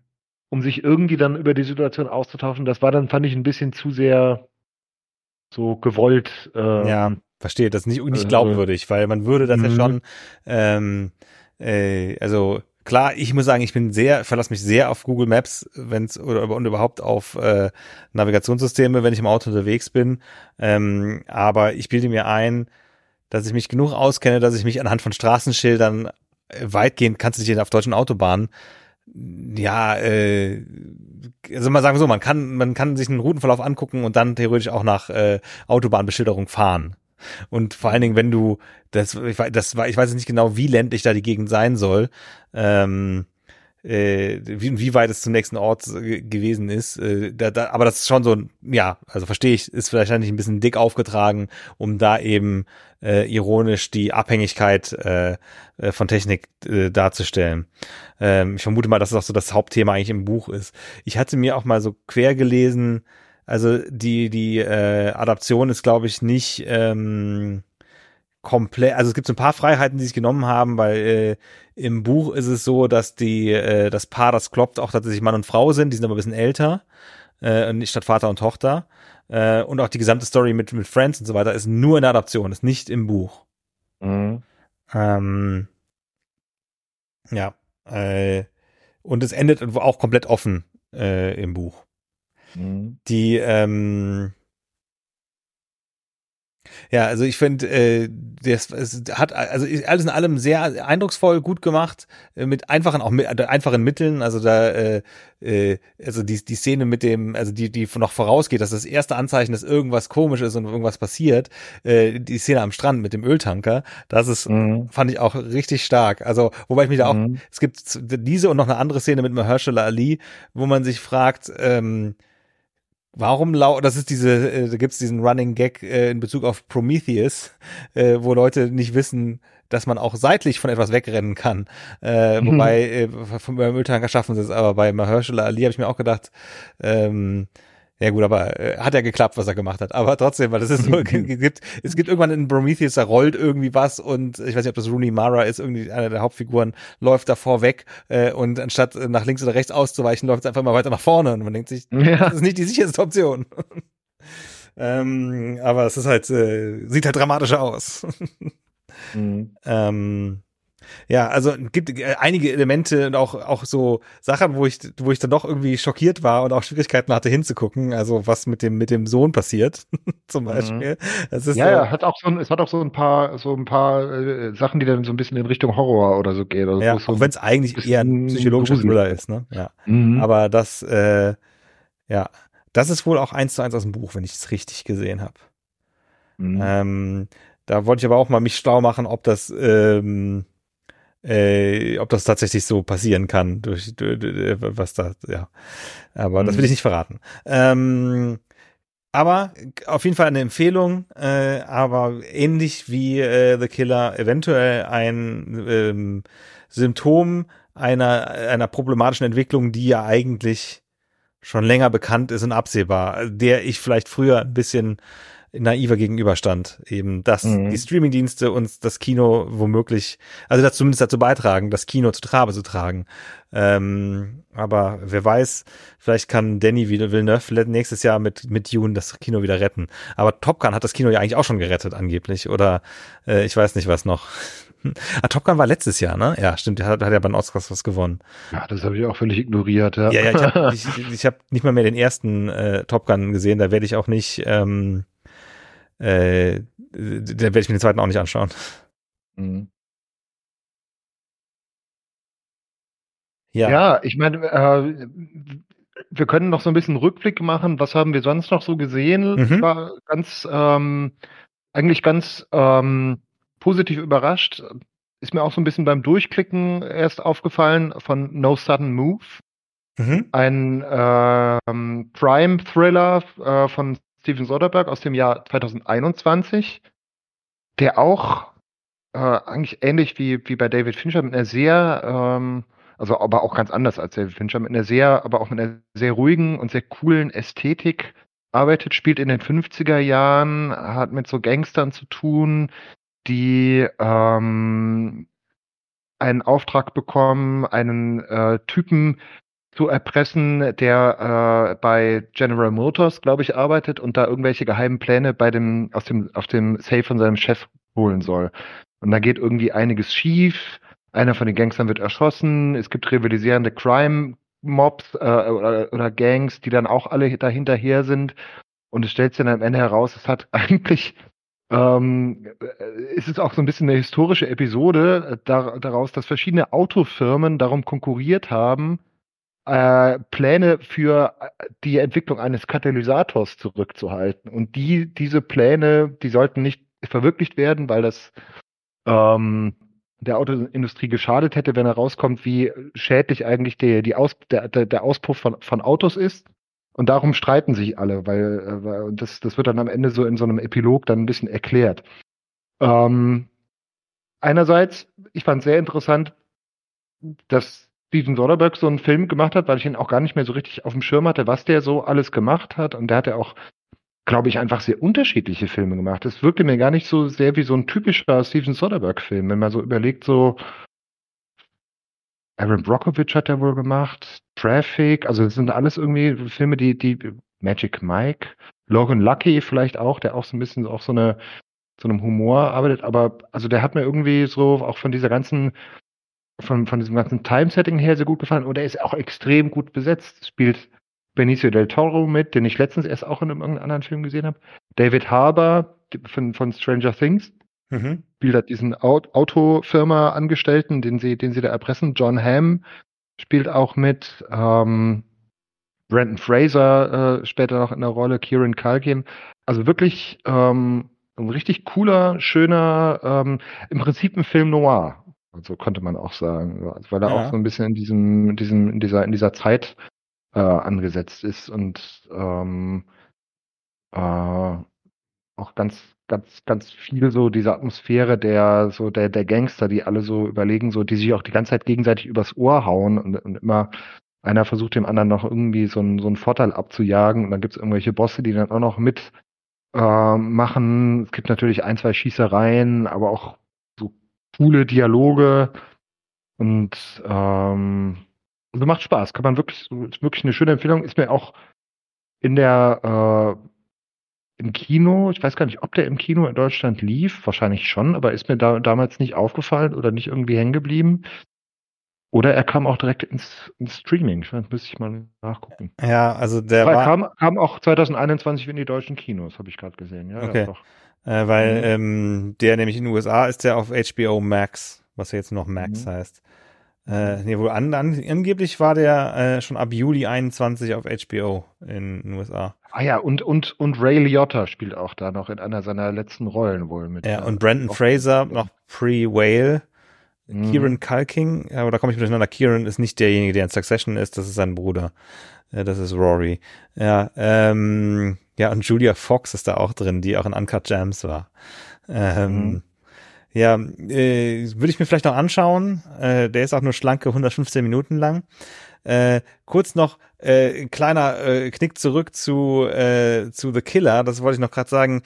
um sich irgendwie dann über die Situation auszutauschen. Das war dann, fand ich, ein bisschen zu sehr so gewollt. Äh, ja, verstehe, das ist nicht, nicht äh, glaubwürdig, weil man würde das ja mhm. schon, ähm, äh, also klar, ich muss sagen, ich bin sehr, verlasse mich sehr auf Google Maps, wenn's oder und überhaupt auf äh, Navigationssysteme, wenn ich im Auto unterwegs bin. Ähm, aber ich bilde mir ein, dass ich mich genug auskenne, dass ich mich anhand von Straßenschildern weitgehend, kannst du dich auf deutschen Autobahnen ja, äh, also mal sagen wir so, man kann, man kann sich einen Routenverlauf angucken und dann theoretisch auch nach äh, Autobahnbeschilderung fahren. Und vor allen Dingen, wenn du, das, ich, das ich weiß nicht genau, wie ländlich da die Gegend sein soll, ähm, äh, wie, wie weit es zum nächsten Ort äh, gewesen ist. Äh, da, da, aber das ist schon so, ja, also verstehe ich, ist vielleicht ein bisschen dick aufgetragen, um da eben äh, ironisch die Abhängigkeit äh, äh, von Technik äh, darzustellen. Ähm, ich vermute mal, dass es auch so das Hauptthema eigentlich im Buch ist. Ich hatte mir auch mal so quer gelesen, also die, die äh, Adaption ist, glaube ich, nicht ähm, komplett, also es gibt so ein paar Freiheiten, die sich genommen haben, weil äh, im Buch ist es so, dass die, äh, das Paar, das kloppt, auch tatsächlich Mann und Frau sind, die sind aber ein bisschen älter, äh, nicht statt Vater und Tochter. Äh, und auch die gesamte Story mit, mit Friends und so weiter ist nur in der Adaption, ist nicht im Buch. Mhm. Ähm, ja. Äh, und es endet auch komplett offen äh, im Buch. Mhm. Die, ähm, ja, also ich finde, äh, das es hat also alles in allem sehr eindrucksvoll, gut gemacht, äh, mit einfachen auch mit äh, einfachen Mitteln. Also da, äh, äh, also die die Szene mit dem, also die die noch vorausgeht, dass das erste Anzeichen, dass irgendwas komisch ist und irgendwas passiert, äh, die Szene am Strand mit dem Öltanker, das ist mhm. fand ich auch richtig stark. Also wobei ich mich da auch, mhm. es gibt diese und noch eine andere Szene mit Mahershala Ali, wo man sich fragt. Ähm, Warum lau das ist diese, äh, da gibt's diesen Running Gag äh, in Bezug auf Prometheus, äh, wo Leute nicht wissen, dass man auch seitlich von etwas wegrennen kann. Äh, mhm. Wobei, äh, vom Mülltanker schaffen sie es, aber bei Mahershala Ali habe ich mir auch gedacht, ähm, ja gut, aber äh, hat ja geklappt, was er gemacht hat. Aber trotzdem, weil es ist so, gibt, es gibt irgendwann in Prometheus, da rollt irgendwie was und ich weiß nicht, ob das Rooney Mara ist, irgendwie einer der Hauptfiguren, läuft davor weg äh, und anstatt nach links oder rechts auszuweichen, läuft es einfach mal weiter nach vorne und man denkt sich, ja. das ist nicht die sicherste Option. ähm, aber es ist halt, äh, sieht halt dramatischer aus. mhm. ähm, ja, also gibt äh, einige Elemente und auch auch so Sachen, wo ich wo ich dann doch irgendwie schockiert war und auch Schwierigkeiten hatte hinzugucken. Also was mit dem mit dem Sohn passiert zum mhm. Beispiel. Mhm. ja, so, ja, hat auch so ein, es hat auch so ein paar so ein paar äh, Sachen, die dann so ein bisschen in Richtung Horror oder so gehen. Also ja, so auch wenn es eigentlich eher ein psychologischer Thriller ist, ne? Ja. Mhm. Aber das, äh, ja, das ist wohl auch eins zu eins aus dem Buch, wenn ich es richtig gesehen habe. Mhm. Ähm, da wollte ich aber auch mal mich schlau machen, ob das ähm, äh, ob das tatsächlich so passieren kann, durch, durch, durch was da, ja. Aber mhm. das will ich nicht verraten. Ähm, aber auf jeden Fall eine Empfehlung, äh, aber ähnlich wie äh, The Killer eventuell ein ähm, Symptom einer, einer problematischen Entwicklung, die ja eigentlich schon länger bekannt ist und absehbar, der ich vielleicht früher ein bisschen naiver gegenüberstand. Eben, dass mhm. die Streamingdienste uns das Kino womöglich, also das zumindest dazu beitragen, das Kino zu Trabe zu tragen. Ähm, aber wer weiß, vielleicht kann Danny Villeneuve nächstes Jahr mit, mit Dune das Kino wieder retten. Aber Top Gun hat das Kino ja eigentlich auch schon gerettet, angeblich. Oder äh, ich weiß nicht was noch. Ah, Top Gun war letztes Jahr, ne? Ja, stimmt, der hat, hat ja bei den Oscars was gewonnen. Ja, das habe ich auch völlig ignoriert, ja. Ja, ja, ich habe ich, ich hab nicht mal mehr den ersten äh, Top Gun gesehen, da werde ich auch nicht ähm, äh, dann werde ich mir den zweiten auch nicht anschauen. Mhm. Ja. ja, ich meine, äh, wir können noch so ein bisschen Rückblick machen. Was haben wir sonst noch so gesehen? Mhm. Ich war ganz, ähm, eigentlich ganz ähm, positiv überrascht. Ist mir auch so ein bisschen beim Durchklicken erst aufgefallen von No Sudden Move. Mhm. Ein ähm, Crime-Thriller äh, von Steven Soderbergh aus dem Jahr 2021, der auch äh, eigentlich ähnlich wie, wie bei David Fincher mit einer sehr, ähm, also aber auch ganz anders als David Fincher, mit einer sehr, aber auch mit einer sehr ruhigen und sehr coolen Ästhetik arbeitet, spielt in den 50er Jahren, hat mit so Gangstern zu tun, die ähm, einen Auftrag bekommen, einen äh, Typen zu erpressen, der äh, bei General Motors, glaube ich, arbeitet und da irgendwelche geheimen Pläne bei dem aus dem auf dem Safe von seinem Chef holen soll. Und da geht irgendwie einiges schief. Einer von den Gangstern wird erschossen. Es gibt rivalisierende Crime Mobs äh, oder, oder Gangs, die dann auch alle dahinterher sind. Und es stellt sich dann am Ende heraus, es hat eigentlich ähm, ist es auch so ein bisschen eine historische Episode äh, daraus, dass verschiedene Autofirmen darum konkurriert haben, äh, Pläne für äh, die Entwicklung eines Katalysators zurückzuhalten. Und die, diese Pläne, die sollten nicht verwirklicht werden, weil das ähm, der Autoindustrie geschadet hätte, wenn herauskommt, wie schädlich eigentlich die, die Aus, der, der, Auspuff von, von Autos ist. Und darum streiten sich alle, weil, äh, weil das, das wird dann am Ende so in so einem Epilog dann ein bisschen erklärt. Ähm, einerseits, ich fand sehr interessant, dass Steven Soderbergh so einen Film gemacht hat, weil ich ihn auch gar nicht mehr so richtig auf dem Schirm hatte, was der so alles gemacht hat. Und der hat ja auch, glaube ich, einfach sehr unterschiedliche Filme gemacht. Es wirkte mir gar nicht so sehr wie so ein typischer Steven Soderbergh-Film, wenn man so überlegt, so Aaron Brockovich hat er wohl gemacht, Traffic, also das sind alles irgendwie Filme, die, die Magic Mike, Logan Lucky vielleicht auch, der auch so ein bisschen auch so eine so einem Humor arbeitet, aber also der hat mir irgendwie so auch von dieser ganzen von, von diesem ganzen Time-Setting her sehr gut gefallen und er ist auch extrem gut besetzt. Spielt Benicio del Toro mit, den ich letztens erst auch in einem anderen Film gesehen habe. David Harbour von, von Stranger Things mhm. spielt halt diesen Autofirma-Angestellten, den sie, den sie da erpressen. John Hamm spielt auch mit. Ähm, Brandon Fraser äh, später noch in der Rolle, Kieran Culkin. Also wirklich ähm, ein richtig cooler, schöner, ähm, im Prinzip ein Film noir. So konnte man auch sagen, also weil er ja. auch so ein bisschen in diesem, in diesem, in dieser, in dieser Zeit äh, angesetzt ist und ähm, äh, auch ganz, ganz, ganz viel so diese Atmosphäre der, so der, der Gangster, die alle so überlegen, so, die sich auch die ganze Zeit gegenseitig übers Ohr hauen und, und immer einer versucht dem anderen noch irgendwie so einen, so einen Vorteil abzujagen und dann gibt es irgendwelche Bosse, die dann auch noch mit äh, machen. Es gibt natürlich ein, zwei Schießereien, aber auch coole Dialoge und ähm, also macht Spaß. Kann man wirklich, ist wirklich eine schöne Empfehlung. Ist mir auch in der im Kino, ich weiß gar nicht, ob der im Kino in Deutschland lief, wahrscheinlich schon, aber ist mir da damals nicht aufgefallen oder nicht irgendwie hängen geblieben. Oder er kam auch direkt ins, ins Streaming. Ich müsste ich mal nachgucken. Ja, also der war. Kam, kam auch 2021 in die deutschen Kinos, habe ich gerade gesehen. Ja, okay. Äh, weil mhm. ähm, der nämlich in den USA ist der auf HBO Max, was ja jetzt noch Max mhm. heißt. Äh, nee, wohl an, an, angeblich war der äh, schon ab Juli 21 auf HBO in den USA. Ah ja, und, und, und Ray Liotta spielt auch da noch in einer seiner letzten Rollen wohl mit. Ja, und Brandon Fraser noch Pre-Whale. Mhm. Kieran Culking, aber da komme ich durcheinander. Kieran ist nicht derjenige, der in Succession ist, das ist sein Bruder. Das ist Rory. Ja, ähm, ja, und Julia Fox ist da auch drin, die auch in Uncut Jams war. Ähm, mhm. Ja, äh, würde ich mir vielleicht noch anschauen. Äh, der ist auch nur schlanke 115 Minuten lang. Äh, kurz noch äh, kleiner äh, Knick zurück zu äh, zu The Killer. Das wollte ich noch gerade sagen.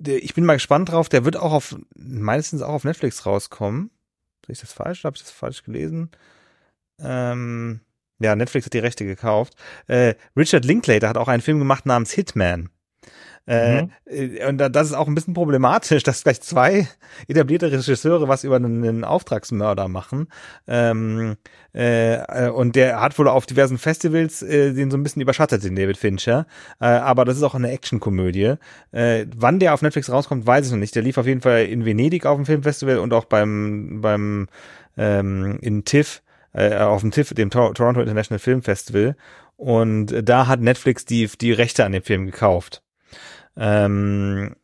Ich bin mal gespannt drauf. Der wird auch auf meistens auch auf Netflix rauskommen. Sehe ich das falsch? Habe ich das falsch gelesen? Ähm, ja, Netflix hat die Rechte gekauft. Äh, Richard Linklater hat auch einen Film gemacht namens Hitman. Äh, mhm. Äh, und das ist auch ein bisschen problematisch, dass gleich zwei etablierte Regisseure was über einen, einen Auftragsmörder machen. Ähm, äh, und der hat wohl auf diversen Festivals äh, den so ein bisschen überschattet, den David Fincher. Äh, aber das ist auch eine Actionkomödie. Äh, wann der auf Netflix rauskommt, weiß ich noch nicht. Der lief auf jeden Fall in Venedig auf dem Filmfestival und auch beim, beim ähm, in TIFF, äh, auf dem TIFF, dem Tor Toronto International Film Festival. Und da hat Netflix die, die Rechte an dem Film gekauft. Ähm,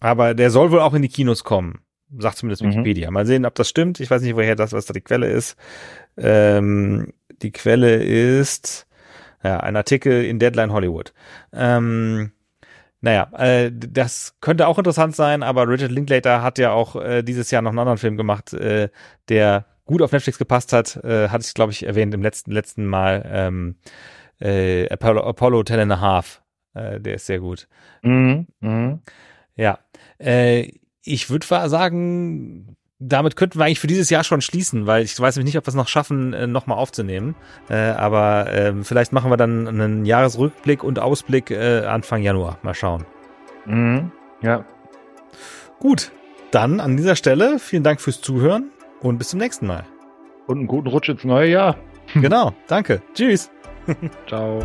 aber der soll wohl auch in die Kinos kommen, sagt zumindest mhm. Wikipedia. Mal sehen, ob das stimmt. Ich weiß nicht, woher das, was da die Quelle ist. Ähm, die Quelle ist ja ein Artikel in Deadline Hollywood. Ähm, naja, äh, das könnte auch interessant sein, aber Richard Linklater hat ja auch äh, dieses Jahr noch einen anderen Film gemacht, äh, der gut auf Netflix gepasst hat. Äh, hatte ich, glaube ich, erwähnt im letzten letzten Mal. Ähm, äh, Apollo, Apollo 10 and a Half äh, der ist sehr gut. Mhm. Mhm. Ja. Äh, ich würde sagen, damit könnten wir eigentlich für dieses Jahr schon schließen, weil ich weiß nicht, ob wir es noch schaffen, äh, nochmal aufzunehmen. Äh, aber äh, vielleicht machen wir dann einen Jahresrückblick und Ausblick äh, Anfang Januar. Mal schauen. Mhm. Ja. Gut, dann an dieser Stelle vielen Dank fürs Zuhören und bis zum nächsten Mal. Und einen guten Rutsch ins neue Jahr. genau, danke. Tschüss. Ciao.